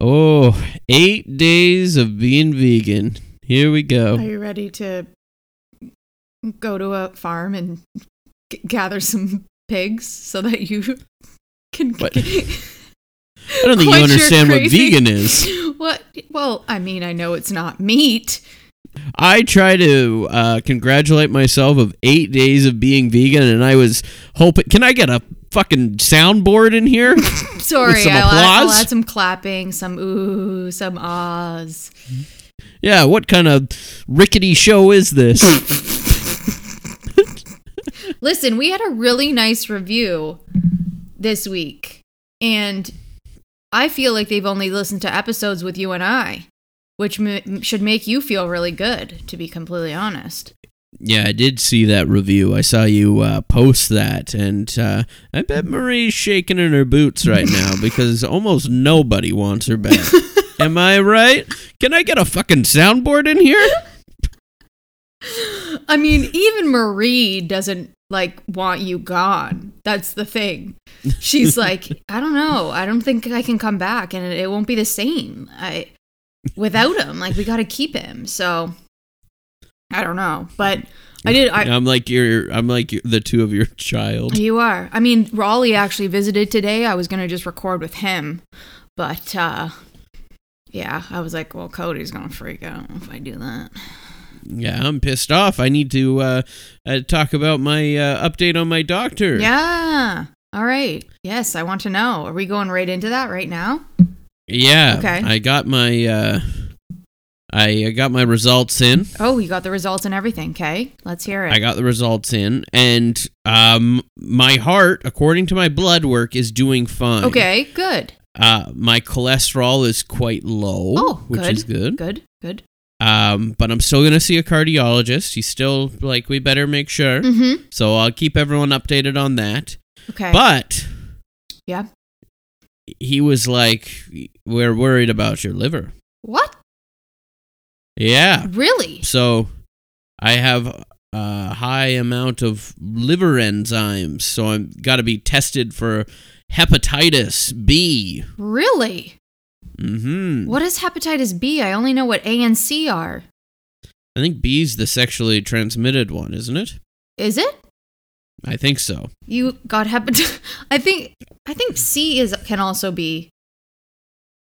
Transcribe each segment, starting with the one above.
Oh, eight days of being vegan. Here we go. Are you ready to go to a farm and g- gather some pigs so that you can? What? I don't think you understand what vegan is. What? Well, I mean, I know it's not meat. I try to uh, congratulate myself of eight days of being vegan, and I was hoping. Can I get a fucking soundboard in here? Sorry, some I'll, I'll add some clapping, some ooh, some ahs. yeah. What kind of rickety show is this? Listen, we had a really nice review this week, and I feel like they've only listened to episodes with you and I, which m- should make you feel really good, to be completely honest. Yeah, I did see that review. I saw you uh, post that, and uh, I bet Marie's shaking in her boots right now because almost nobody wants her back. Am I right? Can I get a fucking soundboard in here? I mean, even Marie doesn't like want you gone. That's the thing. She's like, I don't know. I don't think I can come back, and it won't be the same. I without him. Like we got to keep him. So I don't know, but I did. I, I'm like your, I'm like your, the two of your child. You are. I mean, Raleigh actually visited today. I was gonna just record with him, but uh yeah, I was like, well, Cody's gonna freak out if I do that. Yeah, I'm pissed off. I need to uh, uh, talk about my uh, update on my doctor. Yeah. All right. Yes, I want to know. Are we going right into that right now? Yeah. Okay. I got my uh, I uh, got my results in. Oh, you got the results and everything. Okay, let's hear it. I got the results in, and um, my heart, according to my blood work, is doing fine. okay, good. Uh, my cholesterol is quite low, Oh, which good. is good. Good. Good. Um, but I'm still gonna see a cardiologist. He's still like, we better make sure. Mm-hmm. So I'll keep everyone updated on that. Okay. But yeah. he was like, "We're worried about your liver." What? Yeah. Really? So I have a high amount of liver enzymes, so I've got to be tested for hepatitis B. Really? Mm-hmm. What is hepatitis B? I only know what A and C are. I think B's the sexually transmitted one, isn't it? Is it? I think so. You got hepatitis. I think I think C is can also be.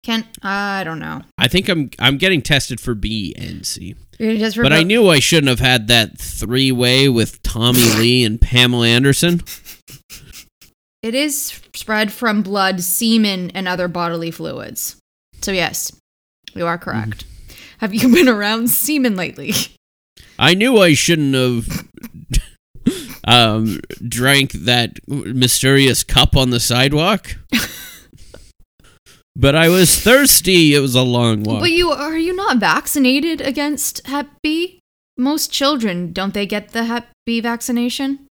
Can I don't know. I think I'm I'm getting tested for B and C. But I knew I shouldn't have had that three-way with Tommy Lee and Pamela Anderson. it is spread from blood, semen, and other bodily fluids. So yes, you are correct. Mm-hmm. Have you been around semen lately? I knew I shouldn't have um, drank that mysterious cup on the sidewalk. But I was thirsty. It was a long walk. But you are you not vaccinated against Hep B? Most children don't they get the Hep B vaccination?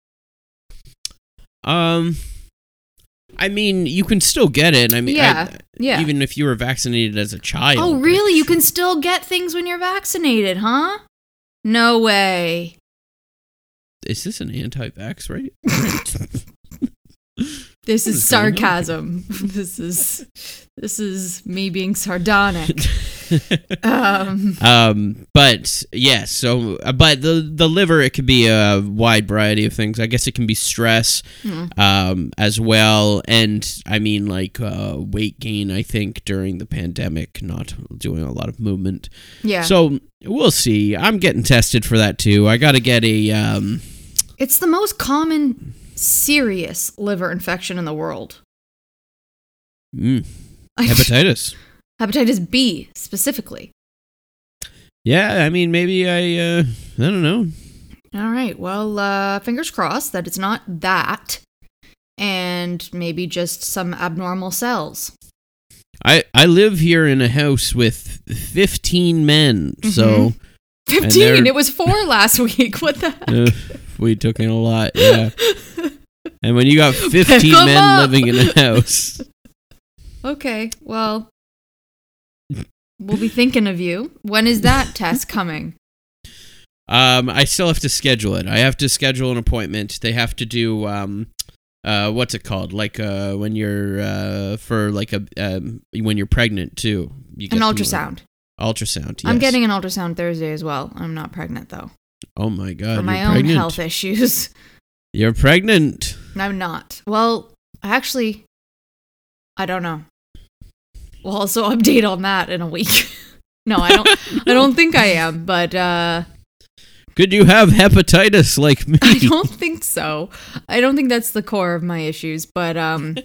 um, I mean, you can still get it. I mean, I- Yeah, yeah. Even if you were vaccinated as a child. Oh, really? You can still get things when you're vaccinated, huh? No way. Is this an anti-vax right? This is sarcasm. this is this is me being sardonic. um, um, but yes. So, uh, but the the liver, it could be a wide variety of things. I guess it can be stress, Hmm. um, as well, and I mean like uh, weight gain. I think during the pandemic, not doing a lot of movement. yeah. So we'll see. I'm getting tested for that too. I got to get a. Um, it's the most common serious liver infection in the world. mm, Hepatitis. Hepatitis B specifically. Yeah, I mean, maybe I, uh, I don't know. All right. Well, uh, fingers crossed that it's not that, and maybe just some abnormal cells. I, I live here in a house with 15 men, so And they're- Fifteen. It was four last week. What the? Heck? uh, we took in a lot, yeah. And when you got 15 men up. living in a house, Okay. Well, we'll be thinking of you. When is that test coming? um, I still have to schedule it. I have to schedule an appointment. They have to do, um, uh, what's it called? Like, uh, when you're, uh, for like a, um, when you're pregnant too. You An ultrasound. Ultrasound, I'm getting an ultrasound Thursday as well. I'm not pregnant though. Oh my god, for my you're own pregnant. health issues. You're pregnant. I'm not. Well, I actually, I don't know. We'll also update on that in a week. no, I don't. I don't think I am, but uh, Could you have hepatitis like me? I don't think so. I don't think that's the core of my issues, but um,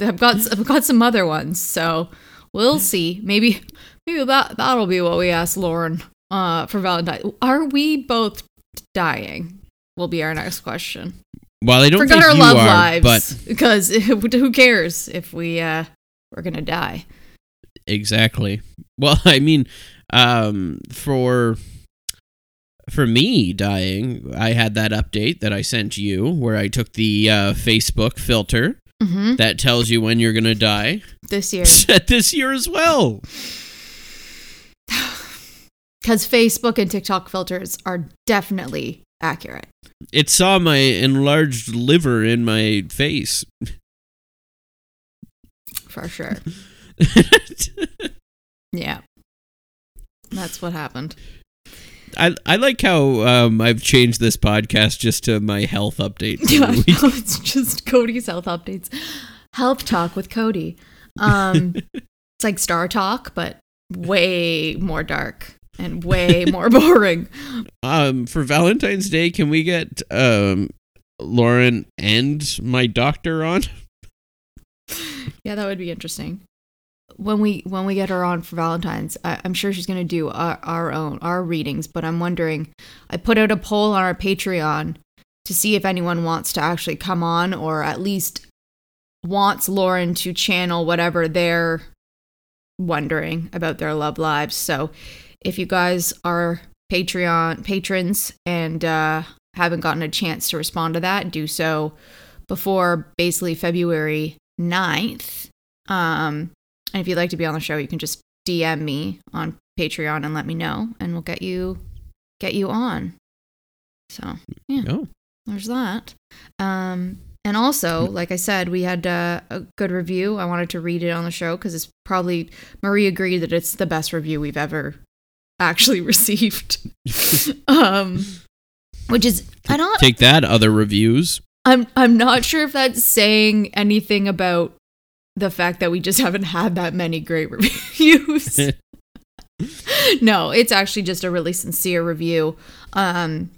I've got I've got some other ones, so we'll see. Maybe maybe that that'll be what we ask Lauren uh for Valentine. Are we both dying? Will be our next question. Well, I don't Forgot think our love are, lives but because who cares if we uh we're gonna die? exactly. Well, I mean, um, for for me dying, I had that update that I sent you where I took the uh, Facebook filter Mm-hmm. that tells you when you're gonna die. This year, this year as well. because Facebook and TikTok filters are definitely accurate. It saw my enlarged liver in my face. For sure. Yeah. That's what happened. I I like how um, I've changed this podcast just to my health update. Yeah, no, it's just Cody's health updates. Health talk with Cody. Um, it's like Star Talk, but way more dark and way more boring. Um, for Valentine's Day, can we get um Lauren and my doctor on? Yeah, that would be interesting. When we when we get her on for Valentine's, I, I'm sure she's going to do our, our own our readings. But I'm wondering, I put out a poll on our Patreon to see if anyone wants to actually come on, or at least wants Lauren to channel whatever they're wondering about their love lives. So, if you guys are Patreon patrons and uh, haven't gotten a chance to respond to that, do so before basically February 9th. Um, and if you'd like to be on the show, you can just DM me on Patreon and let me know, and we'll get you get you on. So yeah, Oh, there's that. Um, and also, like I said, we had uh, a good review. I wanted to read it on the show because it's probably Marie agreed that it's the best review we've ever actually received. um, which is I don't take that. Other reviews. I'm I'm not sure if that's saying anything about the fact that we just haven't had that many great reviews. no, it's actually just a really sincere review. Um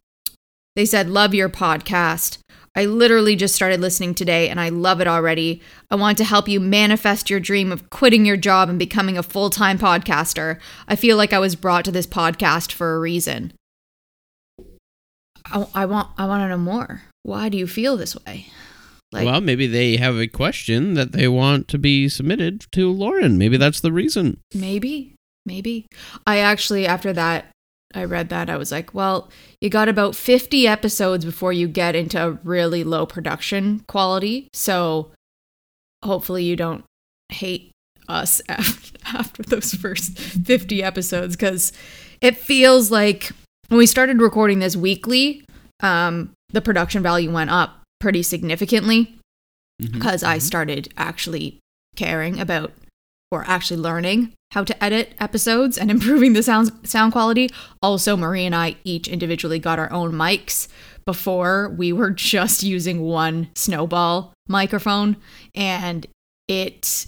they said love your podcast. I literally just started listening today and I love it already. I want to help you manifest your dream of quitting your job and becoming a full-time podcaster. I feel like I was brought to this podcast for a reason. I, I want I want to know more. Why do you feel this way? Like well, maybe they have a question that they want to be submitted to Lauren. Maybe that's the reason. maybe, maybe. I actually after that I read that I was like, well, you got about 50 episodes before you get into a really low production quality. So hopefully you don't hate us after, after those first 50 episodes cuz it feels like when we started recording this weekly, um the production value went up pretty significantly. because I started actually caring about or actually learning how to edit episodes and improving the sound sound quality. Also, Marie and I each individually got our own mics before we were just using one snowball microphone and it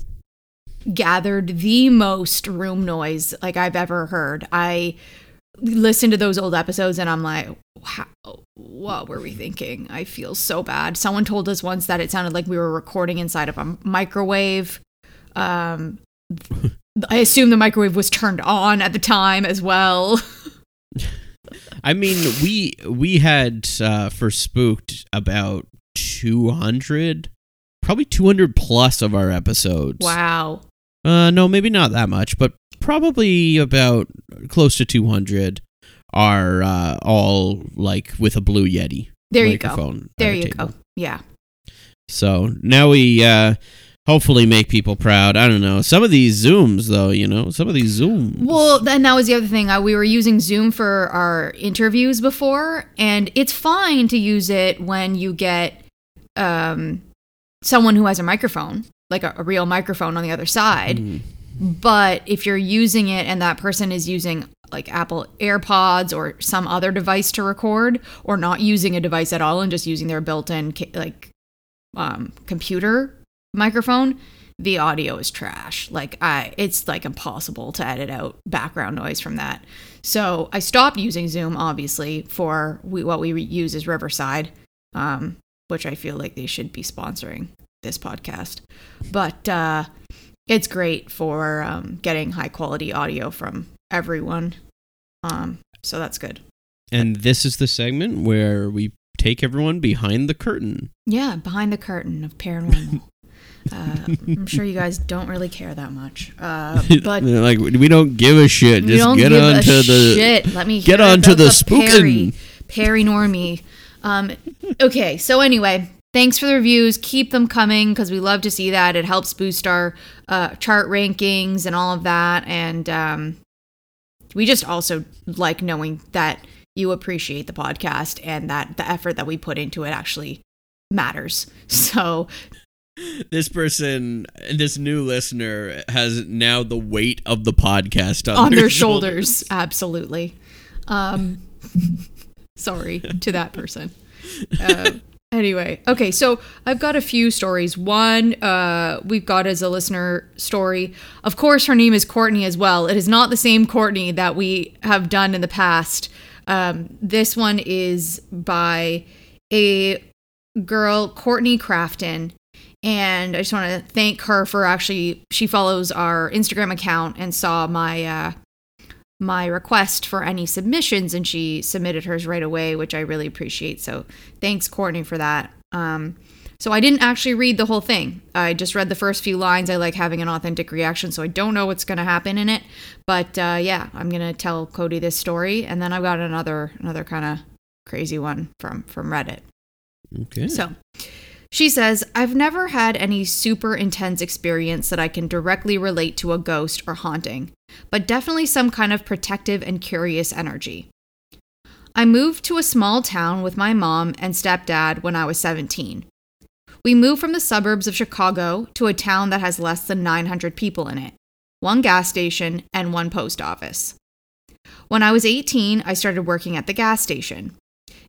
gathered the most room noise like I've ever heard. I listened to those old episodes and I'm like, wow, what were we thinking? I feel so bad. Someone told us once that it sounded like we were recording inside of a microwave. Um, I assume the microwave was turned on at the time as well. I mean, we we had uh, for spooked about two hundred, probably two hundred plus of our episodes. Wow. Uh, no, maybe not that much, but probably about close to two hundred are uh, all like with a blue Yeti. There you go. There you table. go. Yeah. So now we uh, hopefully make people proud. I don't know. Some of these Zooms, though, you know, some of these Zooms. Well, then that was the other thing. Uh, we were using Zoom for our interviews before, and it's fine to use it when you get um, someone who has a microphone, like a, a real microphone on the other side. Mm. But if you're using it and that person is using like Apple AirPods or some other device to record, or not using a device at all and just using their built-in like um, computer microphone, the audio is trash. Like I, it's like impossible to edit out background noise from that. So I stopped using Zoom, obviously, for we, what we re- use is Riverside, um, which I feel like they should be sponsoring this podcast. But uh, it's great for um, getting high quality audio from everyone. Um, so that's good. And this is the segment where we take everyone behind the curtain. Yeah, behind the curtain of paranormal. uh, I'm sure you guys don't really care that much, uh, but like we don't give a shit. Just don't get give on a to the shit. Let me get hear on to about the spookin'. Perry, Perry Normie. Um, okay, so anyway, thanks for the reviews. Keep them coming because we love to see that. It helps boost our uh, chart rankings and all of that. And um, we just also like knowing that you appreciate the podcast and that the effort that we put into it actually matters. So this person, this new listener, has now the weight of the podcast on, on their shoulders. Absolutely. Um, sorry to that person. Uh, anyway, okay, so I've got a few stories. One uh, we've got as a listener story. Of course, her name is Courtney as well. It is not the same Courtney that we have done in the past. Um, this one is by a girl, Courtney Crafton. And I just want to thank her for actually, she follows our Instagram account and saw my uh, my request for any submissions and she submitted hers right away which i really appreciate. So thanks courtney for that. Um, so i didn't actually read the whole thing. I just read the first few lines. I like having an authentic reaction so i don't know what's going to happen in it. But uh, yeah i'm going to tell cody this story and then i've got another another kind of crazy one from from reddit. Okay. so she says, I've never had any super intense experience that I can directly relate to a ghost or haunting, but definitely some kind of protective and curious energy. I moved to a small town with my mom and stepdad when I was 17. We moved from the suburbs of Chicago to a town that has less than 900 people in it, one gas station, and one post office. When I was 18, I started working at the gas station.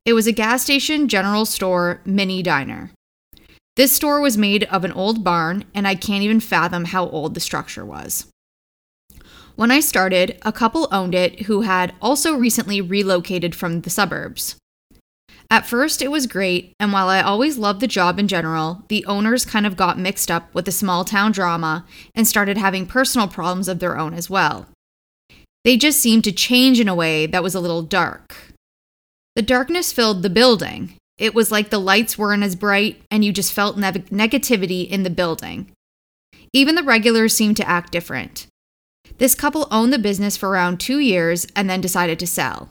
It was a gas station general store mini diner. This store was made of an old barn, and I can't even fathom how old the structure was. When I started, a couple owned it who had also recently relocated from the suburbs. At first, it was great, and while I always loved the job in general, the owners kind of got mixed up with the small town drama and started having personal problems of their own as well. They just seemed to change in a way that was a little dark. The darkness filled the building. It was like the lights weren't as bright, and you just felt ne- negativity in the building. Even the regulars seemed to act different. This couple owned the business for around two years and then decided to sell.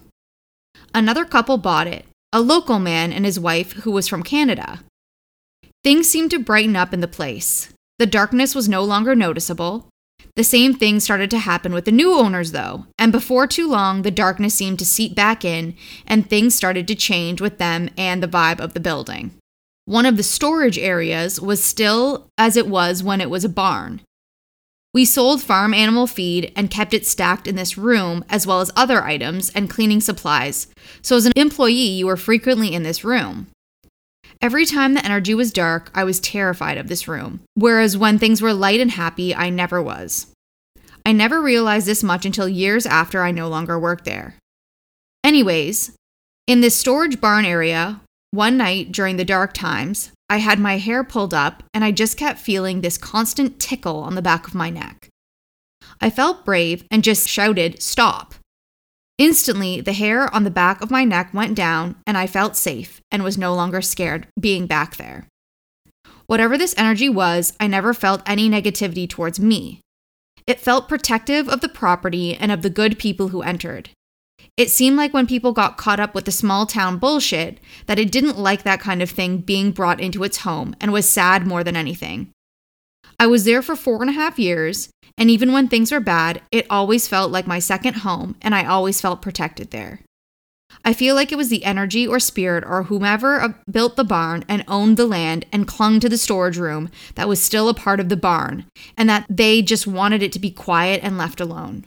Another couple bought it, a local man and his wife who was from Canada. Things seemed to brighten up in the place. The darkness was no longer noticeable. The same thing started to happen with the new owners, though, and before too long, the darkness seemed to seep back in, and things started to change with them and the vibe of the building. One of the storage areas was still as it was when it was a barn. We sold farm animal feed and kept it stacked in this room, as well as other items and cleaning supplies, so as an employee, you were frequently in this room. Every time the energy was dark, I was terrified of this room, whereas when things were light and happy, I never was. I never realized this much until years after I no longer worked there. Anyways, in this storage barn area, one night during the dark times, I had my hair pulled up and I just kept feeling this constant tickle on the back of my neck. I felt brave and just shouted, Stop. Instantly, the hair on the back of my neck went down, and I felt safe and was no longer scared being back there. Whatever this energy was, I never felt any negativity towards me. It felt protective of the property and of the good people who entered. It seemed like when people got caught up with the small town bullshit, that it didn't like that kind of thing being brought into its home and was sad more than anything. I was there for four and a half years, and even when things were bad, it always felt like my second home, and I always felt protected there. I feel like it was the energy or spirit or whomever uh, built the barn and owned the land and clung to the storage room that was still a part of the barn, and that they just wanted it to be quiet and left alone.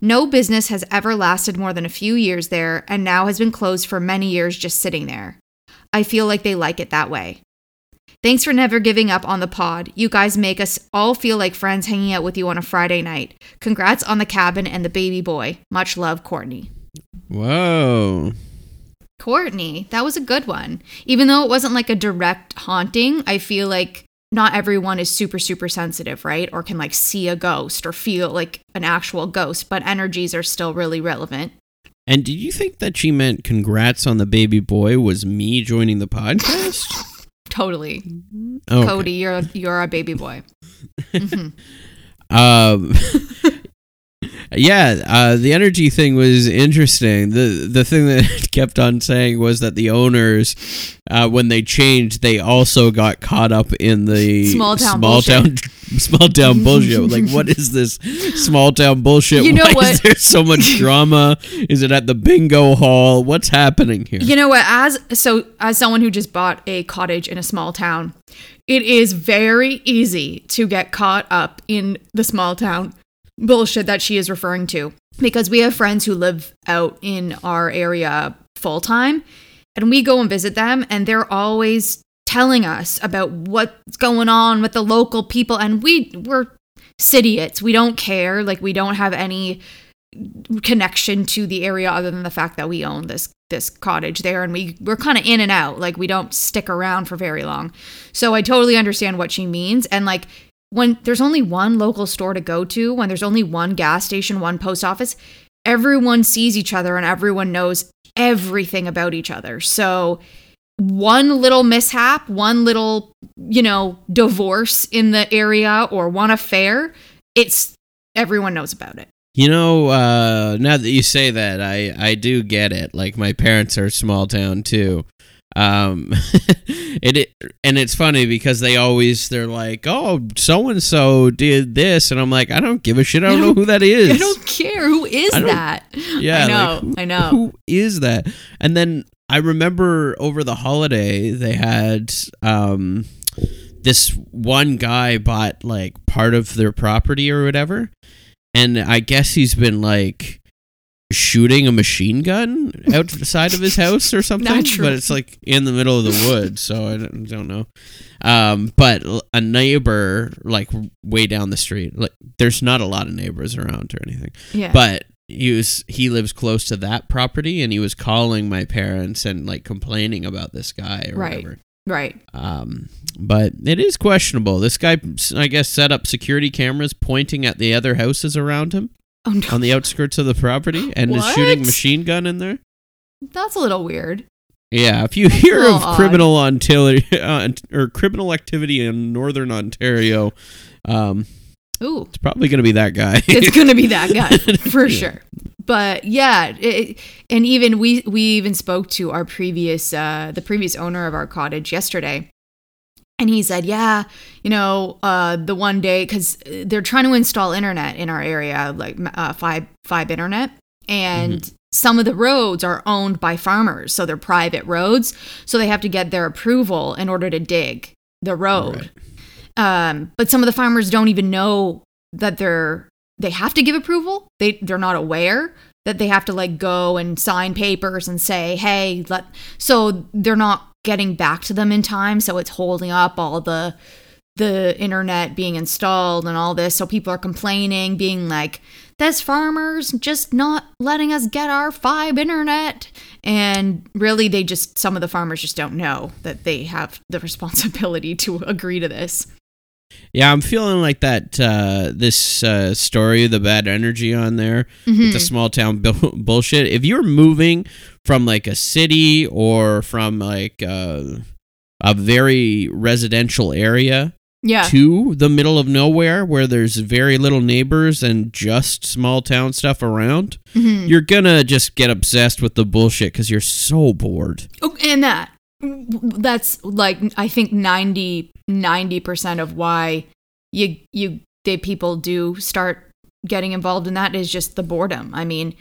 No business has ever lasted more than a few years there and now has been closed for many years just sitting there. I feel like they like it that way. Thanks for never giving up on the pod. You guys make us all feel like friends hanging out with you on a Friday night. Congrats on the cabin and the baby boy. Much love, Courtney. Whoa. Courtney, that was a good one. Even though it wasn't like a direct haunting, I feel like not everyone is super, super sensitive, right? Or can like see a ghost or feel like an actual ghost, but energies are still really relevant. And did you think that she meant congrats on the baby boy was me joining the podcast? Totally. Okay. Cody, you're you're a baby boy. Mhm. Um, yeah, uh, the energy thing was interesting. the The thing that it kept on saying was that the owners, uh, when they changed, they also got caught up in the Small town small bullshit. town, small town bullshit. like, what is this small town bullshit? You know Why is what? there so much drama? is it at the bingo hall? What's happening here? You know what? As so as someone who just bought a cottage in a small town, it is very easy to get caught up in the small town bullshit that she is referring to because we have friends who live out in our area full time and we go and visit them and they're always telling us about what's going on with the local people and we we're cityites. We don't care. Like we don't have any connection to the area other than the fact that we own this this cottage there and we we're kind of in and out like we don't stick around for very long so i totally understand what she means and like when there's only one local store to go to when there's only one gas station one post office everyone sees each other and everyone knows everything about each other so one little mishap one little you know divorce in the area or one affair it's everyone knows about it You know, uh, now that you say that, I, I do get it. Like my parents are small town too. Um, it, it and it's funny because they always they're like, oh, so and so did this, and I'm like, I don't give a shit. I don't know who that is. I don't care. Who is that? Yeah, I know. like, who- I know. Who is that? And then I remember over the holiday they had um this one guy bought like part of their property or whatever, and I guess he's been like shooting a machine gun outside of his house or something? But it's like in the middle of the woods so i don't, don't know. Um but a neighbor like way down the street like there's not a lot of neighbors around or anything. Yeah. but he was he lives close to that property and he was calling my parents and like complaining about this guy or Right. whatever. Right. um but it is questionable. This guy i guess set up security cameras pointing at the other houses around him Oh no. on the outskirts of the property and is shooting machine gun in there That's a little weird. yeah if you hear of odd. criminal Ontario uh, or criminal activity in northern ontario um Ooh. it's probably going to be that guy It's gonna be that guy for Yeah. sure. But yeah, it, and even we we even spoke to our previous uh the previous owner of our cottage yesterday. And he said, "Yeah, you know, uh, the one day because they're trying to install internet in our area, like uh, five five internet, and some of the roads are owned by farmers, so they're private roads, so they have to get their approval in order to dig the road. Um, but some of the farmers don't even know that they're they have to give approval. They they're not aware that they have to like go and sign papers and say, "Hey, let." So they're not getting back to them in time, so it's holding up all the the internet being installed and all this. So people are complaining, being like, "This farmers just not letting us get our five internet." And really, they just some of the farmers just don't know that they have the responsibility to agree to this. Yeah, I'm feeling like that. Uh, this uh, story, the bad energy on there, with the small town bu- bullshit. If you're moving from like a city or from like uh, a very residential area Yeah. to the middle of nowhere where there's very little neighbors and just small town stuff around, Mhm. you're gonna just get obsessed with the bullshit because you're so bored. Oh, and that that's like I think 90 percent of why you you they people do start getting involved in that is just the boredom. I mean,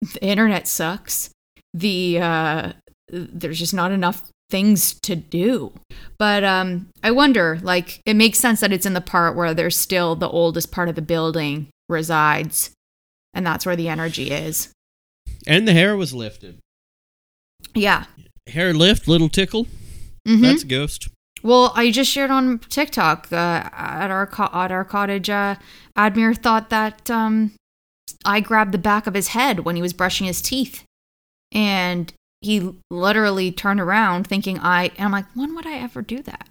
the internet sucks. The uh there's just not enough things to do. But um I wonder like it makes sense that it's in the part where there's still the oldest part of the building resides and that's where the energy is. And the hair was lifted. Yeah. Hair lift, little tickle. Mhm. That's a ghost. Well, I just shared on TikTok uh, at our co- at our cottage. Uh, Admir thought that um, I grabbed the back of his head when he was brushing his teeth, and he literally turned around thinking I. And I'm like, when would I ever do that?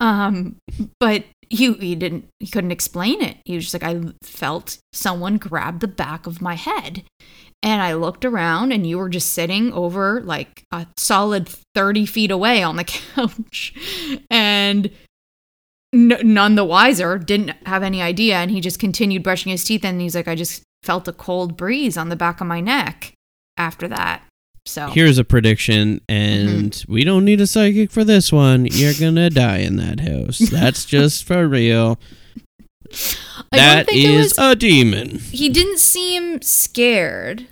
Um, but he he didn't. He couldn't explain it. He was just like, I felt someone grab the back of my head, and I looked around, and you were just sitting over like a solid 30 feet away on the couch. And n- none the wiser, didn't have any idea. And he just continued brushing his teeth. And he's like, I just felt a cold breeze on the back of my neck after that. So, Here's a prediction, and Mm-hmm. we don't need a psychic for this one. You're gonna die in that house. That's just for real. I think it is was- a demon. he didn't seem scared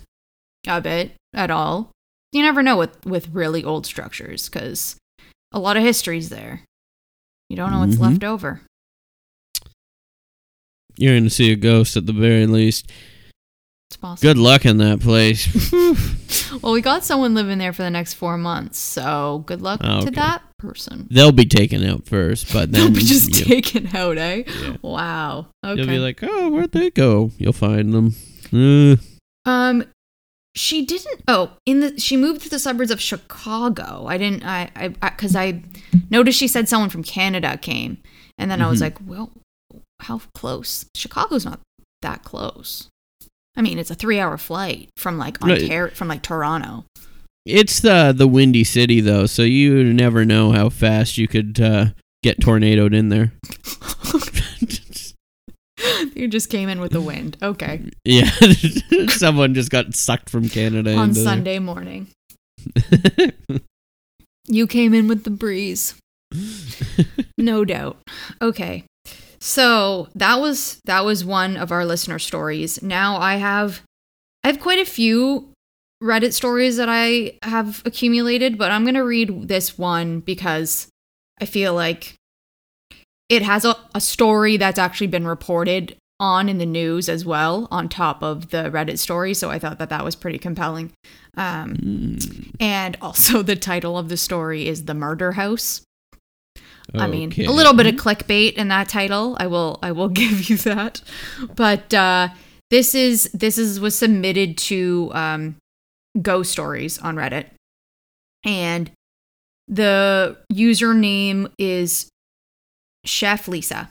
of it at all. You never know with, with really old structures because a lot of history's there. You don't know what's Mhm. left over. You're gonna see a ghost at the very least. It's possible. Good luck in that place. Well, we got someone living there for the next four months, so good luck Oh, to okay. that person. They'll be taken out first, but They'll be just you, taken out, eh? Yeah. Wow. Okay. you'll be like, "Oh, where'd they go?" You'll find them. Uh, um, she didn't. Oh, in the she moved to the suburbs of Chicago. I didn't. I I because I, noticed she said someone from Canada came, and then I was Mhm. like, well, how close? Chicago's not that close. I mean, it's a three-hour flight from like Ontario, from like Toronto. it's the the windy city though, so you never know how fast you could uh, get tornadoed in there. you just came in with the wind. Okay. yeah, someone just got sucked from Canada On into there. Sunday morning. You came in with the breeze. no doubt. Okay. So that was that was one of our listener stories. Now I have I have quite a few Reddit stories that I have accumulated, but I'm gonna read this one because I feel like it has a, a story that's actually been reported on in the news as well, on top of the Reddit story. So I thought that that was pretty compelling. Um, Mm, and also, the title of the story is "The Murder House." I mean, a little bit of clickbait in that title. I will, I will give you that. But uh, this is this is was submitted to um, Ghost Stories on Reddit, and the username is Chef Lisa.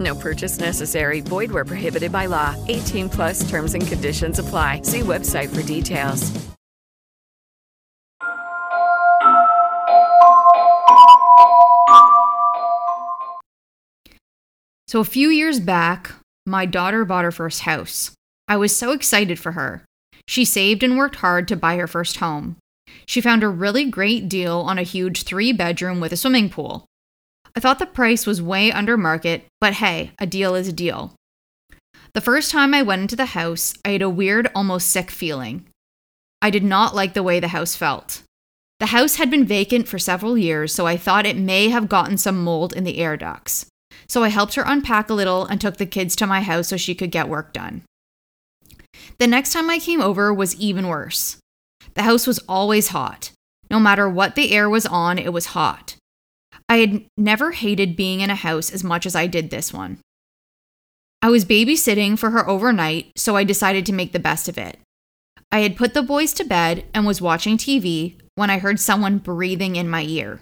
No purchase necessary. Void where prohibited by law. 18 plus terms and conditions apply. See website for details. So a few years back, my daughter bought her first house. I was so excited for her. She saved and worked hard to buy her first home. She found a really great deal on a huge three bedroom with a swimming pool. I thought the price was way under market, but hey, a deal is a deal. The first time I went into the house, I had a weird, almost sick feeling. I did not like the way the house felt. The house had been vacant for several years, so I thought it may have gotten some mold in the air ducts. So I helped her unpack a little and took the kids to my house so she could get work done. The next time I came over was even worse. The house was always hot. No matter what the air was on, it was hot. I had never hated being in a house as much as I did this one. I was babysitting for her overnight, so I decided to make the best of it. I had put the boys to bed and was watching TV when I heard someone breathing in my ear.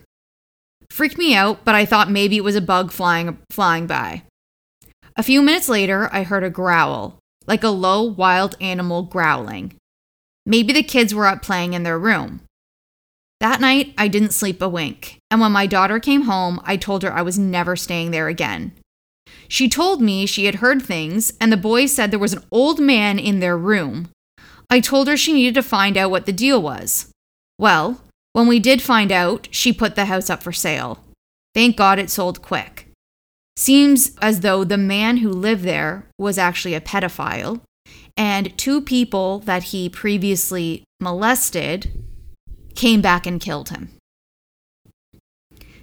Freaked me out, but I thought maybe it was a bug flying flying by. A few minutes later, I heard a growl, like a low wild animal growling. Maybe the kids were up playing in their room. That night, I didn't sleep a wink, and when my daughter came home, I told her I was never staying there again. She told me she had heard things, and the boys said there was an old man in their room. I told her she needed to find out what the deal was. Well, when we did find out, she put the house up for sale. Thank God it sold quick. Seems as though the man who lived there was actually a pedophile, and two people that he previously molested came back and killed him.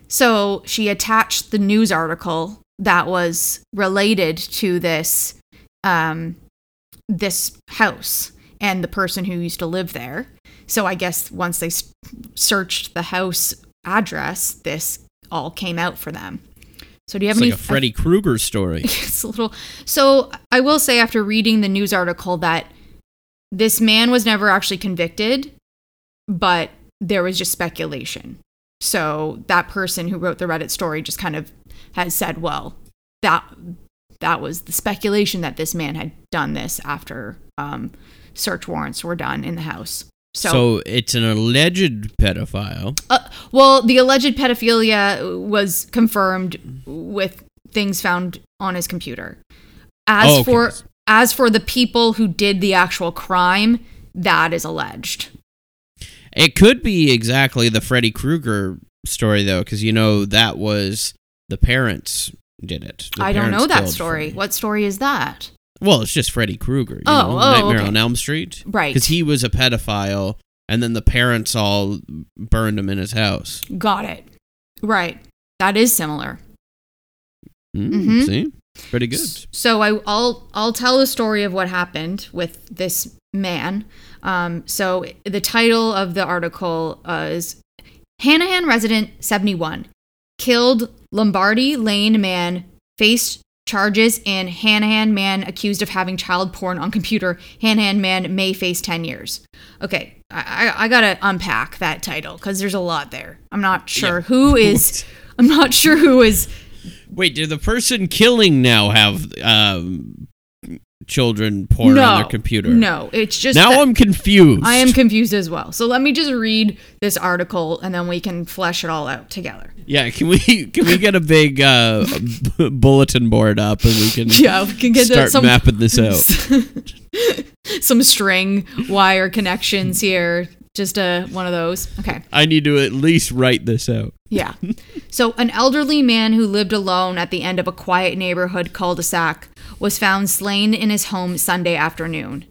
So she attached the news article that was related to this um, this house and the person who used to live there. So I guess once they searched the house address, this all came out for them. So do you have It's any like a Freddy Krueger story. it's a little so i will say after reading the news article that this man was never actually convicted but there was just speculation so that person who wrote the reddit story just kind of has said well that that was the speculation that this man had done this after um, search warrants were done in the house so, So, it's an alleged pedophile. uh, well, the alleged pedophilia was confirmed with things found on his computer. As Oh, okay. for as for the people who did the actual crime, that is alleged. It could be exactly the Freddy Krueger story though, because you know that was the parents did it. The I don't know that story. Freddy. What story is that? Well, it's just Freddy Krueger. You Oh, know, oh, Nightmare okay. on Elm Street. Right. Because he was a pedophile, and then the parents all burned him in his house. Got it. Right. That is similar. Mm, Mhm. See, pretty good. So I, will I'll tell the story of what happened with this man. Um, so the title of the article uh, is Hanahan resident 71 killed Lombardi Lane man faced charges in Hanahan man accused of having child porn on computer. Hanahan man may face 10 years. Okay, I, I, I gotta unpack that title because there's a lot there. I'm not sure Yeah. who is. I'm not sure who is Wait, did the person killing now have um, children porn no, on their computer? No, it's just now I'm confused. I am confused as well. So let me just read this article and then we can flesh it all out together. Yeah, can we can we get a big uh, b- bulletin board up and we can Yeah, we can get start some- mapping this out. Some string wire connections here. Just a one of those. Okay. I need to at least write this out. Yeah. So, an elderly man who lived alone at the end of a quiet neighborhood cul de sac was found slain in his home Sunday afternoon.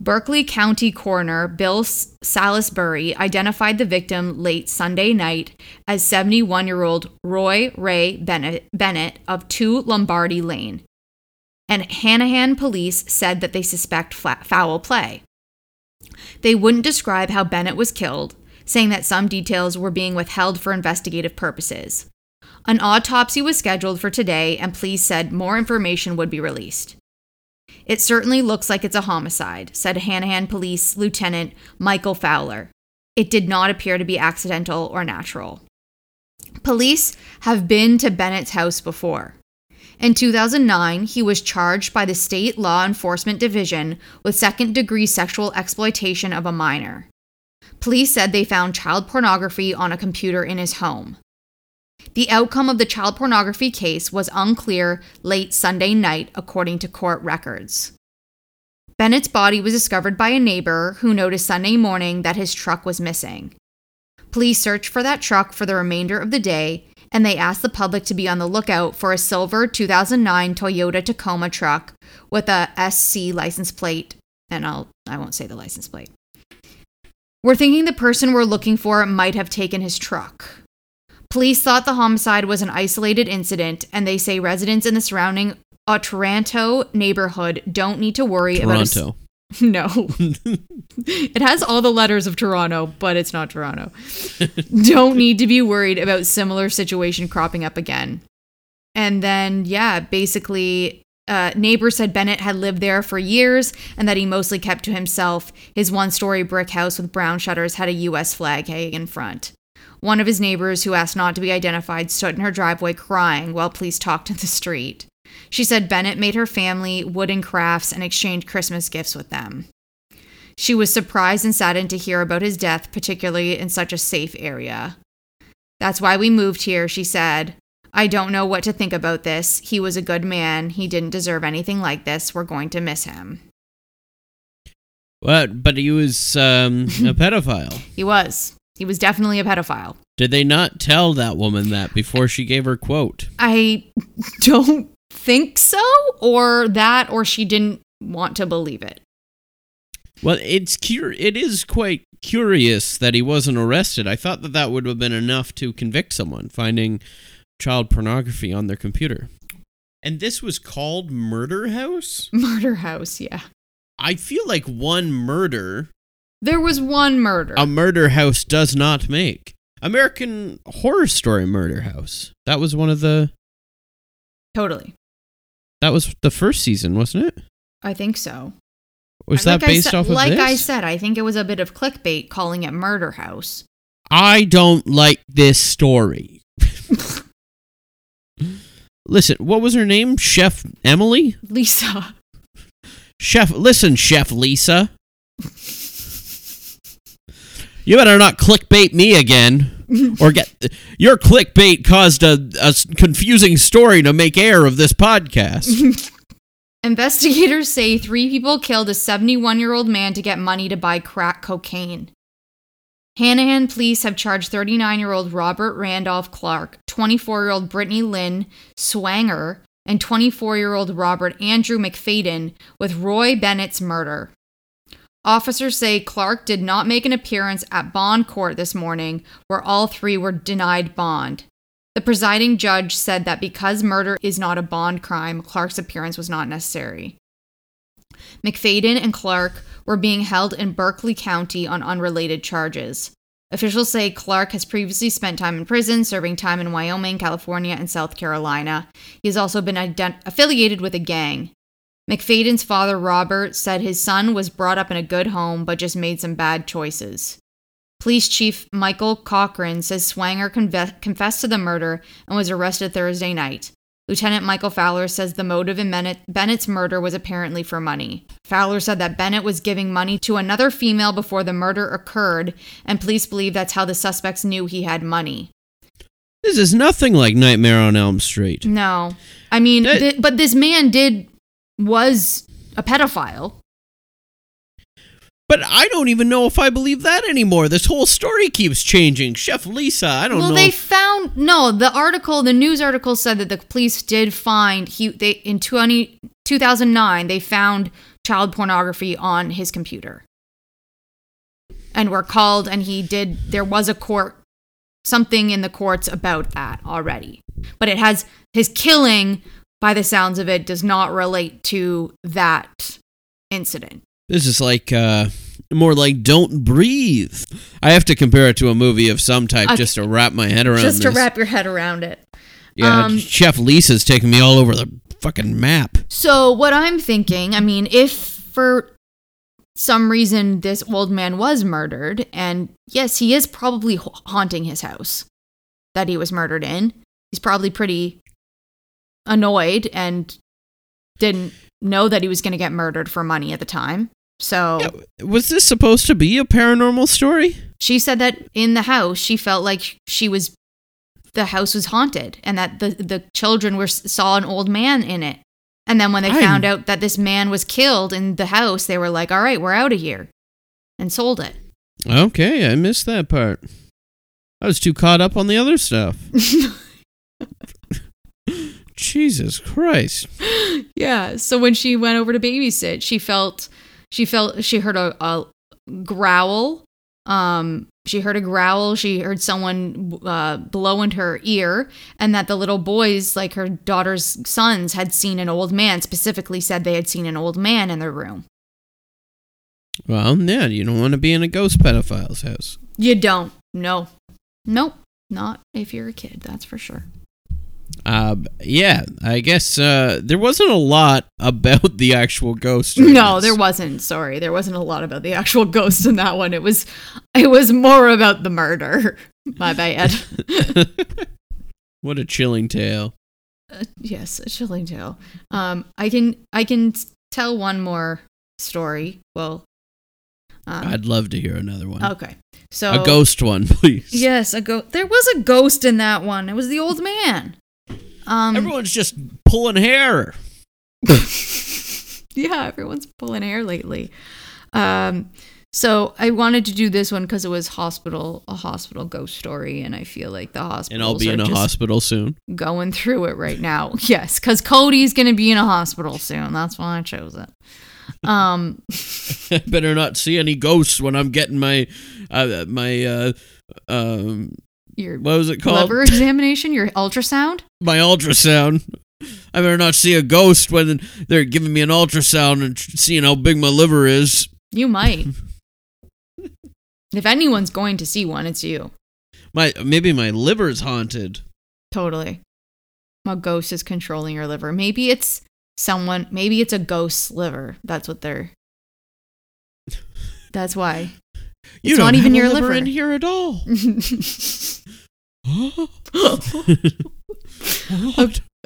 Berkeley County Coroner Bill Salisbury identified the victim late Sunday night as 71 year old Roy Ray Bennett, of 2 Lombardy Lane. And Hanahan police said that they suspect foul play. They wouldn't describe how Bennett was killed, saying that some details were being withheld for investigative purposes. An autopsy was scheduled for today, and police said more information would be released. It certainly looks like it's a homicide, said Hanahan Police Lieutenant Michael Fowler. It did not appear to be accidental or natural. Police have been to Bennett's house before. In 2009, he was charged by the State Law Enforcement Division with second degree sexual exploitation of a minor. Police said they found child pornography on a computer in his home. The outcome of the child pornography case was unclear late Sunday night, according to court records. Bennett's body was discovered by a neighbor who noticed Sunday morning that his truck was missing. Police searched for that truck for the remainder of the day, and they asked the public to be on the lookout for a silver 2009 Toyota Tacoma truck with a SC license plate, and I'll I won't say the license plate. We're thinking the person we're looking for might have taken his truck. Police thought the homicide was an isolated incident, and they say residents in the surrounding Otranto neighborhood don't need to worry about a s- Toronto. no. it has all the letters of Toronto, but it's not Toronto. Don't need to be worried about similar situation cropping up again. And then, yeah, basically, uh, neighbors said Bennett had lived there for years and that he mostly kept to himself. His one story brick house with brown shutters had a U.S. flag hanging in front. One of his neighbors, who asked not to be identified, stood in her driveway crying while police talked in the street. She said Bennett made her family wooden crafts and exchanged Christmas gifts with them. She was surprised and saddened to hear about his death, particularly in such a safe area. That's why we moved here, she said. I don't know what to think about this. He was a good man. He didn't deserve anything like this. We're going to miss him. What? But he was um, a pedophile. He was. He was definitely a pedophile. Did they not tell that woman that before she gave her quote? I don't think so, or that, or she didn't want to believe it. Well, it's cur- It is quite curious that he wasn't arrested. I thought that that would have been enough to convict someone finding child pornography on their computer. And this was called Murder House. Murder house, yeah. I feel like one murder There was one murder. a murder house does not make. American Horror Story Murder House. That was one of the. totally. That was the first season, wasn't it? I think so. Was Like that based said- off of Like this? I said, I think it was a bit of clickbait calling it Murder House. I don't like this story. listen, what was her name? Chef Emily? Lisa. Chef, listen, Chef Lisa. You better not clickbait me again, or get your clickbait caused a confusing story to make air of this podcast. Investigators say three people killed a 71 year old man to get money to buy crack cocaine. Hanahan police have charged 39 year old Robert Randolph Clark, 24 year old Brittany Lynn Swanger, and 24 year old Robert Andrew McFadden with Roy Bennett's murder. Officers say Clark did not make an appearance at bond court this morning, where all three were denied bond. The presiding judge said that because murder is not a bond crime, Clark's appearance was not necessary. McFadden and Clark were being held in Berkeley County on unrelated charges. Officials say Clark has previously spent time in prison, serving time in Wyoming, California, and South Carolina. He has also been ident- affiliated with a gang. McFadden's father, Robert, said his son was brought up in a good home but just made some bad choices. Police Chief Michael Cochran says Swanger conve- confessed to the murder and was arrested Thursday night. Lieutenant Michael Fowler says the motive in Bennett, Bennett's murder was apparently for money. Fowler said that Bennett was giving money to another female before the murder occurred, and police believe that's how the suspects knew he had money. this is nothing like Nightmare on Elm Street. No. I mean, That- thi- but this man did, was a pedophile. But I don't even know if I believe that anymore. This whole story keeps changing. Chef Lisa, I don't well, know. Well, they found no. The article, the news article said that the police did find he they in 20, 2009 they found child pornography on his computer, and were called, and he did. There was a court, something in the courts about that already, but it has his killing. By the sounds of it, does not relate to that incident. This is like uh more like Don't Breathe. I have to compare it to a movie of some type just to wrap my head around Just to this. wrap your head around it. yeah, um, Chef Lisa's taking me all over the fucking map. So what I'm thinking, I mean, if for some reason this old man was murdered, and yes, he is probably haunting his house that he was murdered in. He's probably pretty annoyed and didn't know that he was going to get murdered for money at the time. So Was this supposed to be a paranormal story? she said that in the house she felt like she was the house was haunted and that the the children were saw an old man in it. And then when they I'm- found out that this man was killed in the house, they were like, "All right, we're out of here," and sold it. Okay, I missed that part. I was too caught up on the other stuff. Jesus Christ. yeah. So when she went over to babysit, she felt she felt she heard a, a growl. Um, she heard a growl. She heard someone uh, blow into her ear, and that the little boys, like her daughter's sons, had seen an old man. Specifically, said they had seen an old man in their room. Well, yeah, you don't want to be in a ghost pedophile's house. You don't. No. Nope. Not if you're a kid. That's for sure. Uh, yeah, I guess uh, there wasn't a lot about the actual ghost. No, there wasn't. Sorry, there wasn't a lot about the actual ghost in that one. It was, it was more about the murder. My bad. What a chilling tale. Uh, yes, a chilling tale. Um, I can I can tell one more story. Well, um, I'd love to hear another one. okay. So a ghost one, please. Yes, a ghost. There was a ghost in that one. It was the old man. Um, Everyone's just pulling hair. yeah, everyone's pulling hair lately. Um, so I wanted to do this one because it was hospital, a hospital ghost story, and I feel like the hospital. And I'll be in a hospital soon. Going through it right now. Yes, because Cody's gonna be in a hospital soon. That's why I chose it. Um, I better not see any ghosts when I'm getting my uh, my uh, um your what was it called? liver examination, your ultrasound. my ultrasound. I better not see a ghost when they're giving me an ultrasound and seeing how big my liver is. You might. if anyone's going to see one, it's you. My maybe my liver's haunted. Totally. A ghost is controlling your liver. Maybe it's someone, maybe it's a ghost's liver. That's what they're. That's why. You It's don't not even have a your liver liver. in here at all.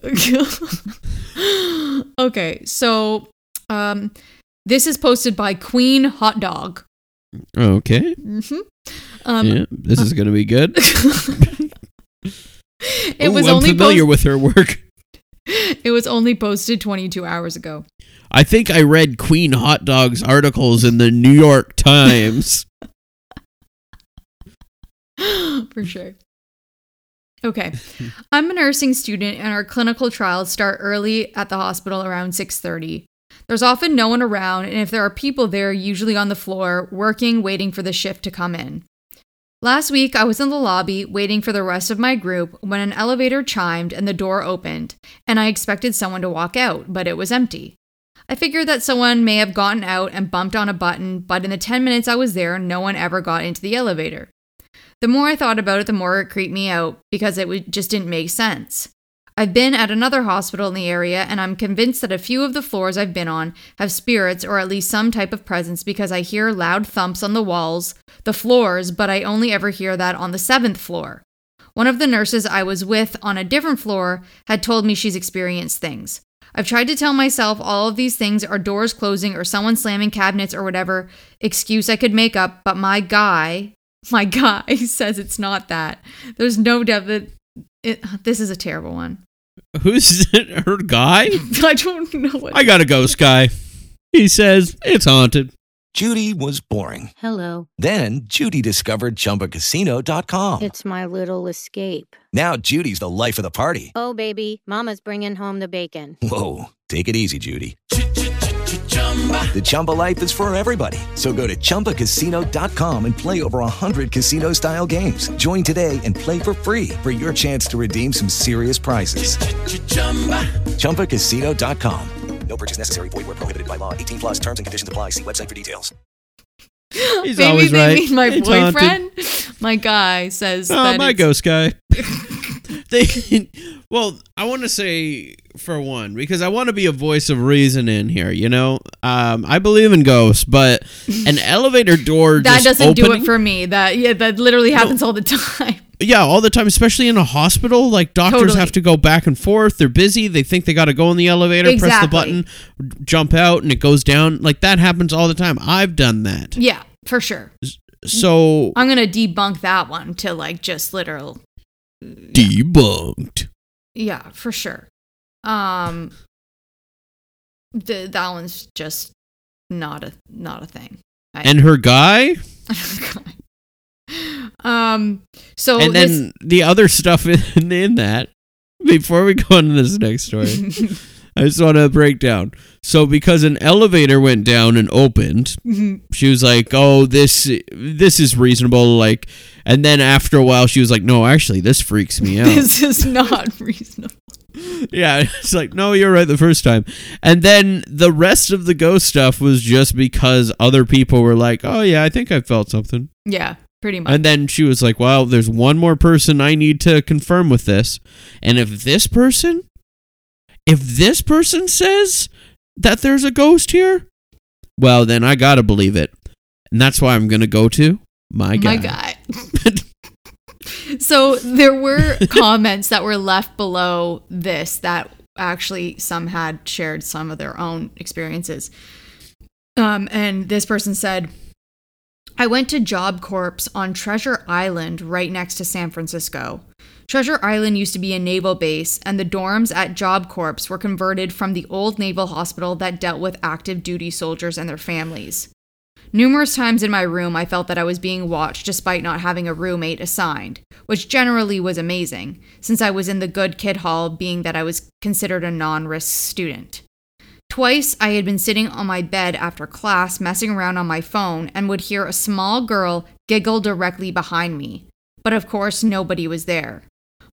okay, so um, this is posted by Queen Hot Dog. okay. hmm Um, yeah, this is gonna be good. it Ooh, was I'm only familiar post- with her work. it was only posted 22 hours ago. I think I read Queen Hot Dog's articles in the New York Times. For sure. Okay. I'm a nursing student and our clinical trials start early at the hospital around 6:30. There's often no one around and if there are people there usually on the floor working waiting for the shift to come in. Last week I was in the lobby waiting for the rest of my group when an elevator chimed and the door opened and I expected someone to walk out, but it was empty. I figured that someone may have gotten out and bumped on a button, but in the 10 minutes I was there, no one ever got into the elevator. The more I thought about it, the more it creeped me out because it just didn't make sense. I've been at another hospital in the area, and I'm convinced that a few of the floors I've been on have spirits or at least some type of presence because I hear loud thumps on the walls, the floors, but I only ever hear that on the seventh floor. One of the nurses I was with on a different floor had told me she's experienced things. I've tried to tell myself all of these things are doors closing or someone slamming cabinets or whatever excuse I could make up, but my guy, my guy says it's not that. There's no doubt that it, this is a terrible one. Who's her guy? I don't know what. I got a ghost guy. He says it's haunted. Judy was boring. Hello. Then Judy discovered ChumbaCasino.com. It's my little escape. Now Judy's the life of the party. Oh, baby, Mama's bringing home the bacon. Whoa, take it easy, Judy. The Chumba life is for everybody. So go to ChumbaCasino.com and play over 100 casino style games. Join today and play for free for your chance to redeem some serious prizes. ChumbaCasino.com. No purchase necessary. Void where prohibited by law. 18 plus terms and conditions apply. See website for details. He's Maybe always they right. mean my It's haunted. boyfriend. My guy says Oh, that my it's- ghost guy. they, well, I want to say for one because I want to be a voice of reason in here. You know, um, I believe in ghosts, but an elevator door that just doesn't do it for me. That yeah, that literally happens all the time. Yeah, all the time, especially in a hospital. Like doctors Totally. have to go back and forth. They're busy. They think they got to go in the elevator, press the button, jump out, and it goes down. Like that happens all the time. I've done that. Yeah, for sure. So I'm gonna debunk that one to like just literal Debunked. Yeah, for sure. Um, th- that one's just not a not a thing. I- And her guy? um, so and this- then the other stuff in, in that, before we go into this next story, I just want to break down. So because an elevator went down and opened, Mhm. she was like, "Oh, this this is reasonable." Like, and then after a while, she was like, "No, actually, this freaks me out." this is not reasonable. yeah, it's like, "No, you're right the first time." And then the rest of the ghost stuff was just because other people were like, "Oh yeah, I think I felt something." Yeah, pretty much. And then she was like, "Well, there's one more person I need to confirm with this, and if this person, if this person says that there's a ghost here, well, then I gotta believe it, and that's why I'm gonna go to my guy." My guy. so there were comments that were left below this that actually some had shared some of their own experiences. Um, and this person said, I went to Job Corps on Treasure Island right next to San Francisco. Treasure Island used to be a naval base, and the dorms at Job Corps were converted from the old naval hospital that dealt with active duty soldiers and their families. Numerous times in my room, I felt that I was being watched despite not having a roommate assigned, which generally was amazing, since I was in the good kid hall, being that I was considered a non risk student. Twice I had been sitting on my bed after class, messing around on my phone, and would hear a small girl giggle directly behind me. But of course, nobody was there.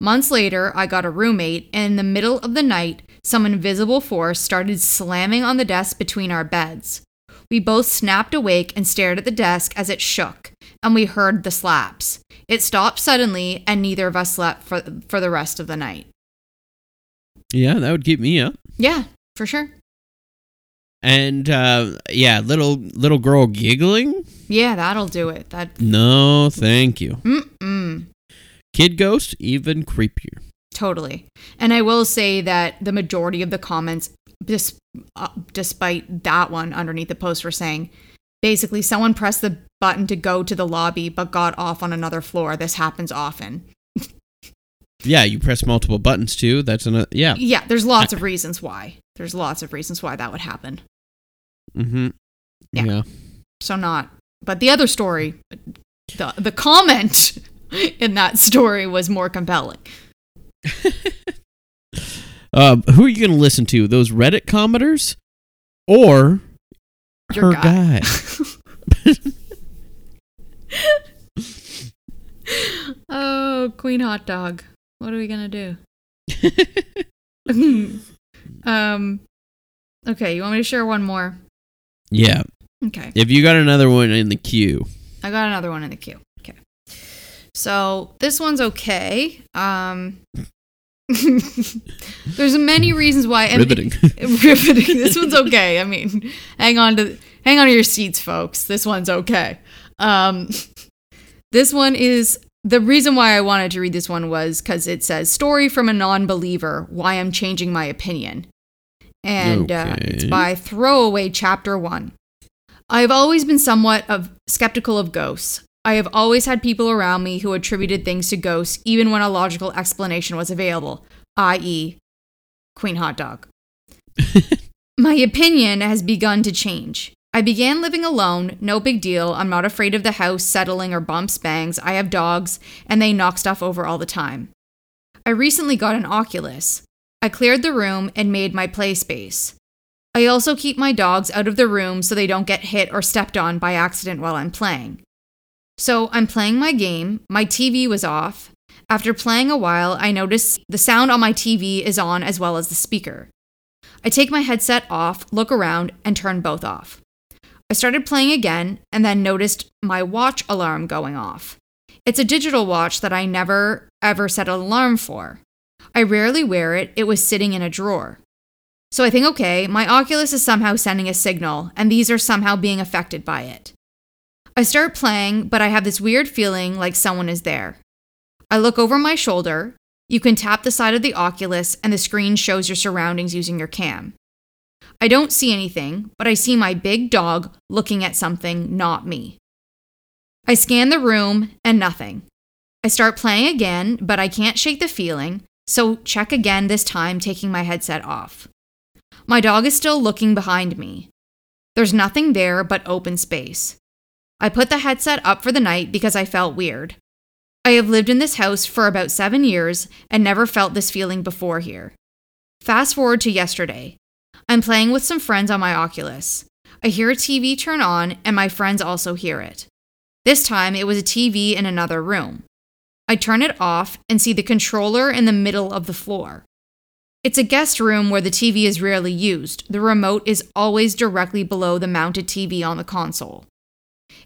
Months later, I got a roommate, and in the middle of the night, some invisible force started slamming on the desk between our beds. We both snapped awake and stared at the desk as it shook, and we heard the slaps. It stopped suddenly, and neither of us slept for, for the rest of the night. Yeah, that would keep me up. Yeah, for sure. And uh, yeah, little little girl giggling. Yeah, that'll do it. That No, thank you. mm-mm. Kid ghost, even creepier. Totally. And I will say that the majority of the comments, dis- uh, despite that one underneath the post, were saying basically someone pressed the button to go to the lobby but got off on another floor. This happens often. Yeah, you press multiple buttons too. That's another. Yeah. Yeah, there's lots of reasons why. There's lots of reasons why that would happen. Mm-hmm. Yeah. yeah. So not. But the other story, the the comment in that story was more compelling. Um, who are you going to listen to? Those Reddit commenters or Your her guy. guy? Oh, Queen Hot Dog. What are we gonna do? um. Okay, you want me to share one more? yeah. Okay. If you got another one in the queue, I got another one in the queue. Okay. So this one's okay. Um. there's many reasons why. and- Riveting. riveting. This one's okay. I mean, hang on to hang on to your seats, folks. This one's okay. Um, this one is the reason why I wanted to read this one was because it says "Story from a Non-Believer: Why I'm Changing My Opinion," and uh, it's by Throwaway Chapter One. I have always been somewhat of skeptical of ghosts. I have always had people around me who attributed things to ghosts even when a logical explanation was available, i.e., Queen Hot Dog. My opinion has begun to change. I began living alone, no big deal. I'm not afraid of the house settling or bumps bangs. I have dogs, and they knock stuff over all the time. I recently got an Oculus. I cleared the room and made my play space. I also keep my dogs out of the room so they don't get hit or stepped on by accident while I'm playing. So I'm playing my game, my TV was off. After playing a while, I notice the sound on my TV is on as well as the speaker. I take my headset off, look around, and turn both off. I started playing again and then noticed my watch alarm going off. It's a digital watch that I never ever set an alarm for. I rarely wear it, it was sitting in a drawer. So I think, okay, my Oculus is somehow sending a signal, and these are somehow being affected by it. I start playing, but I have this weird feeling like someone is there. I look over my shoulder. You can tap the side of the Oculus, and the screen shows your surroundings using your cam. I don't see anything, but I see my big dog looking at something, not me. I scan the room, and nothing. I start playing again, but I can't shake the feeling, so check again, this time taking my headset off. My dog is still looking behind me. There's nothing there but open space. I put the headset up for the night because I felt weird. I have lived in this house for about seven years and never felt this feeling before here. Fast forward to yesterday. I'm playing with some friends on my Oculus. I hear a TV turn on, and my friends also hear it. This time it was a TV in another room. I turn it off and see the controller in the middle of the floor. It's a guest room where the TV is rarely used. The remote is always directly below the mounted TV on the console.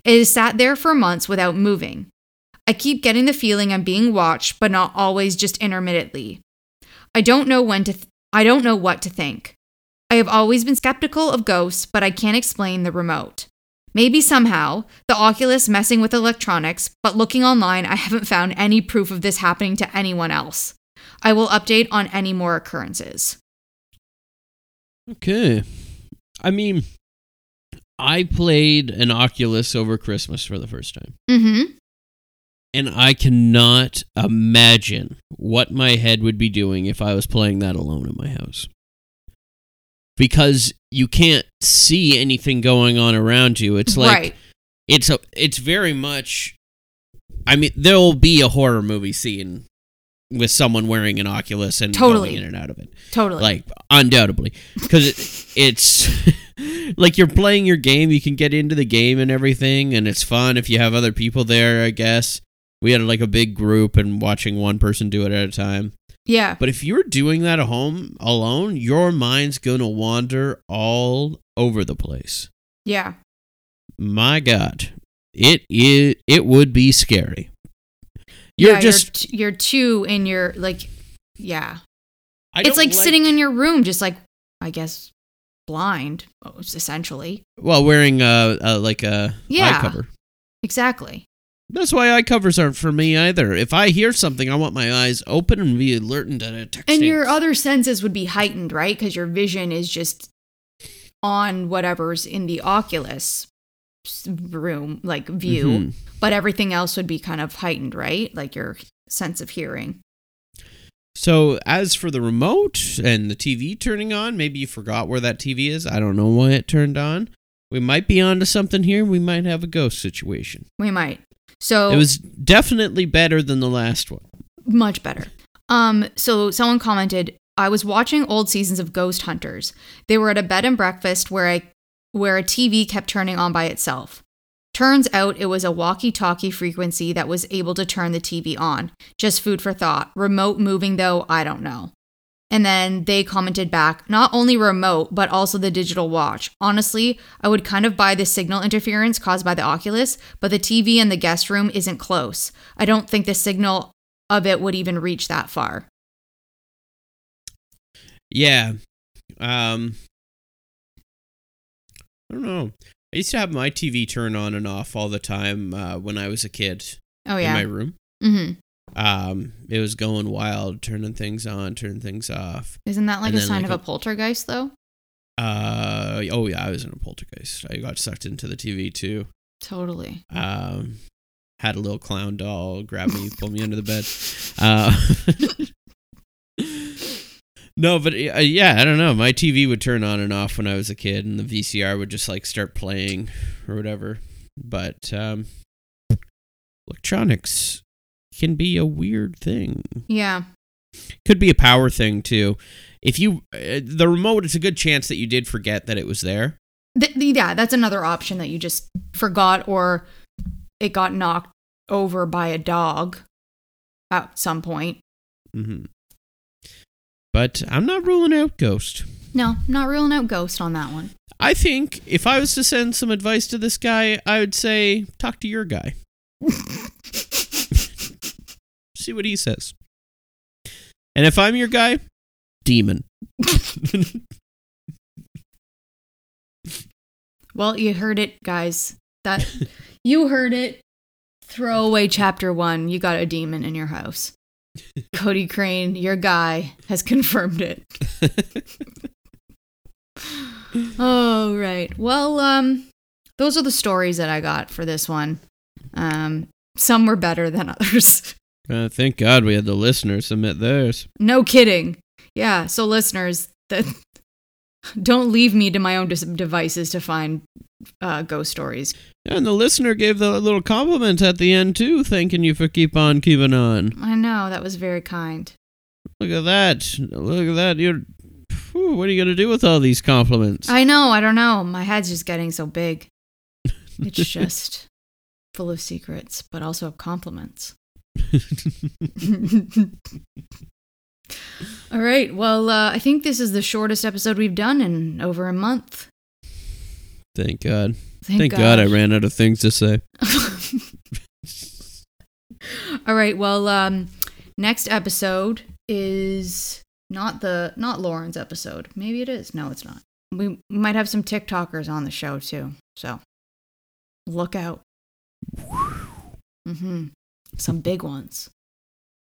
It has sat there for months without moving. I keep getting the feeling I'm being watched, but not always just intermittently. I don't know when to th- I don't know what to think. I have always been skeptical of ghosts, but I can't explain the remote. Maybe somehow, the Oculus messing with electronics, but looking online, I haven't found any proof of this happening to anyone else. I will update on any more occurrences. Okay. I mean, I played an Oculus over Christmas for the first time. Mm-hmm. And I cannot imagine what my head would be doing if I was playing that alone in my house. Because you can't see anything going on around you. It's like right. it's a it's very much I mean there'll be a horror movie scene with someone wearing an Oculus and Totally. going in and out of it. Totally. Like undoubtedly because it, it's like you're playing your game, you can get into the game and everything, and it's fun if you have other people there. I guess we had like a big group and watching one person do it at a time. yeah. But if you're doing that at home alone, your mind's gonna wander all over the place. Yeah. My God, it it it would be scary. You're yeah, just you're, t- you're two in your like yeah. I it's don't like, sitting in your room just like I guess blind oh, essentially. well wearing uh, uh like a Yeah. eye cover. Exactly. That's why eye covers aren't for me either. If I hear something, I want my eyes open and be alert and to text. And your other senses would be heightened, right? Because your vision is just on whatever's in the Oculus room, like view, Mhm. but everything else would be kind of heightened, right? Like your sense of hearing. So as for the remote and the TV turning on, maybe you forgot where that TV is. I don't know why it turned on. We might be onto something here. We might have a ghost situation. We might. So It was definitely better than the last one. much better. Um, so someone commented, I was watching old seasons of Ghost Hunters. They were at a bed and breakfast where I where a TV kept turning on by itself. Turns out it was a walkie-talkie frequency that was able to turn the TV on. Just food for thought. Remote moving though, I don't know. And then they commented back, not only remote, but also the digital watch. Honestly, I would kind of buy the signal interference caused by the Oculus, but the TV in the guest room isn't close. I don't think the signal of it would even reach that far. Yeah. Um I don't know. I used to have my TV turn on and off all the time uh, when I was a kid Oh yeah, in my room. Mhm. Um it was going wild, turning things on, turning things off. Isn't that like And a sign like, of a poltergeist though? Uh oh yeah, I was in a poltergeist. I got sucked into the TV too. Totally. Um had a little clown doll grab me, pull me under the bed. Uh No, but uh, yeah, I don't know. My TV would turn on and off when I was a kid, and the VCR would just like start playing or whatever. But um, electronics can be a weird thing. Yeah. Could be a power thing too. If you uh, the remote, it's a good chance that you did forget that it was there. Th- th- yeah, that's another option that you just forgot or it got knocked over by a dog at some point. hmm But I'm not ruling out ghost. No, not ruling out ghost on that one. I think if I was to send some advice to this guy, I would say talk to your guy. See what he says. And if I'm your guy, demon. Well, you heard it, guys. That you heard it. Throw away chapter one. You got a demon in your house. Cody Crane, your guy, has confirmed it. oh right. Well, um, those are the stories that I got for this one. Um, some were better than others. Uh, thank God we had the listeners submit theirs. No kidding. Yeah. So listeners, that don't leave me to my own dis- devices to find uh, ghost stories. And the listener gave the little compliment at the end too, thanking you for keep on keeping on. I know that was very kind. Look at that! Look at that! You're. Whew, what are you gonna do with all these compliments? I know. I don't know. My head's just getting so big. It's just full of secrets, but also of compliments. All right. Well, uh, I think this is the shortest episode we've done in over a month. Thank God. Thank God. I ran out of things to say. All right. Well, um, next episode is not the not Lauren's episode. Maybe it is. No, it's not. We might have some TikTokers on the show too. So look out. Mm-hmm. Some big ones,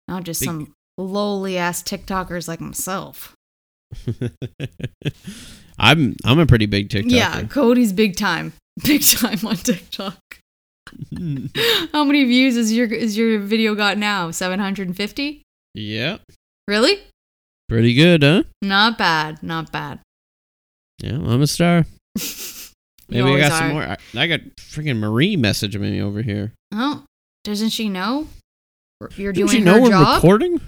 not just Big- some lowly ass TikTokers like myself. I'm I'm a pretty big TikToker. Yeah, Cody's big time, big time on TikTok. How many views is your is your video got now? Seven hundred and fifty. yeah. Really? Pretty good, huh? Not bad. Not bad. Yeah, I'm a star. Maybe I got some more. I, I got freaking Marie messaging me over here. Oh, doesn't she know? You're doing Didn't you know her we're job. recording?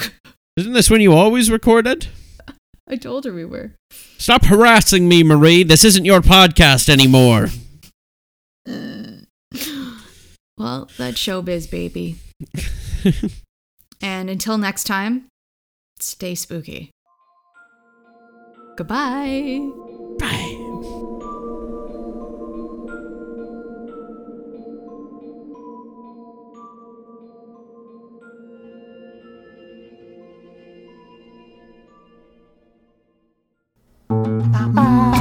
Isn't this when you always recorded? I told her we were. Stop harassing me, Marie. This isn't your podcast anymore. Uh, well, that's showbiz, baby. and until next time, stay spooky. Goodbye. Bye.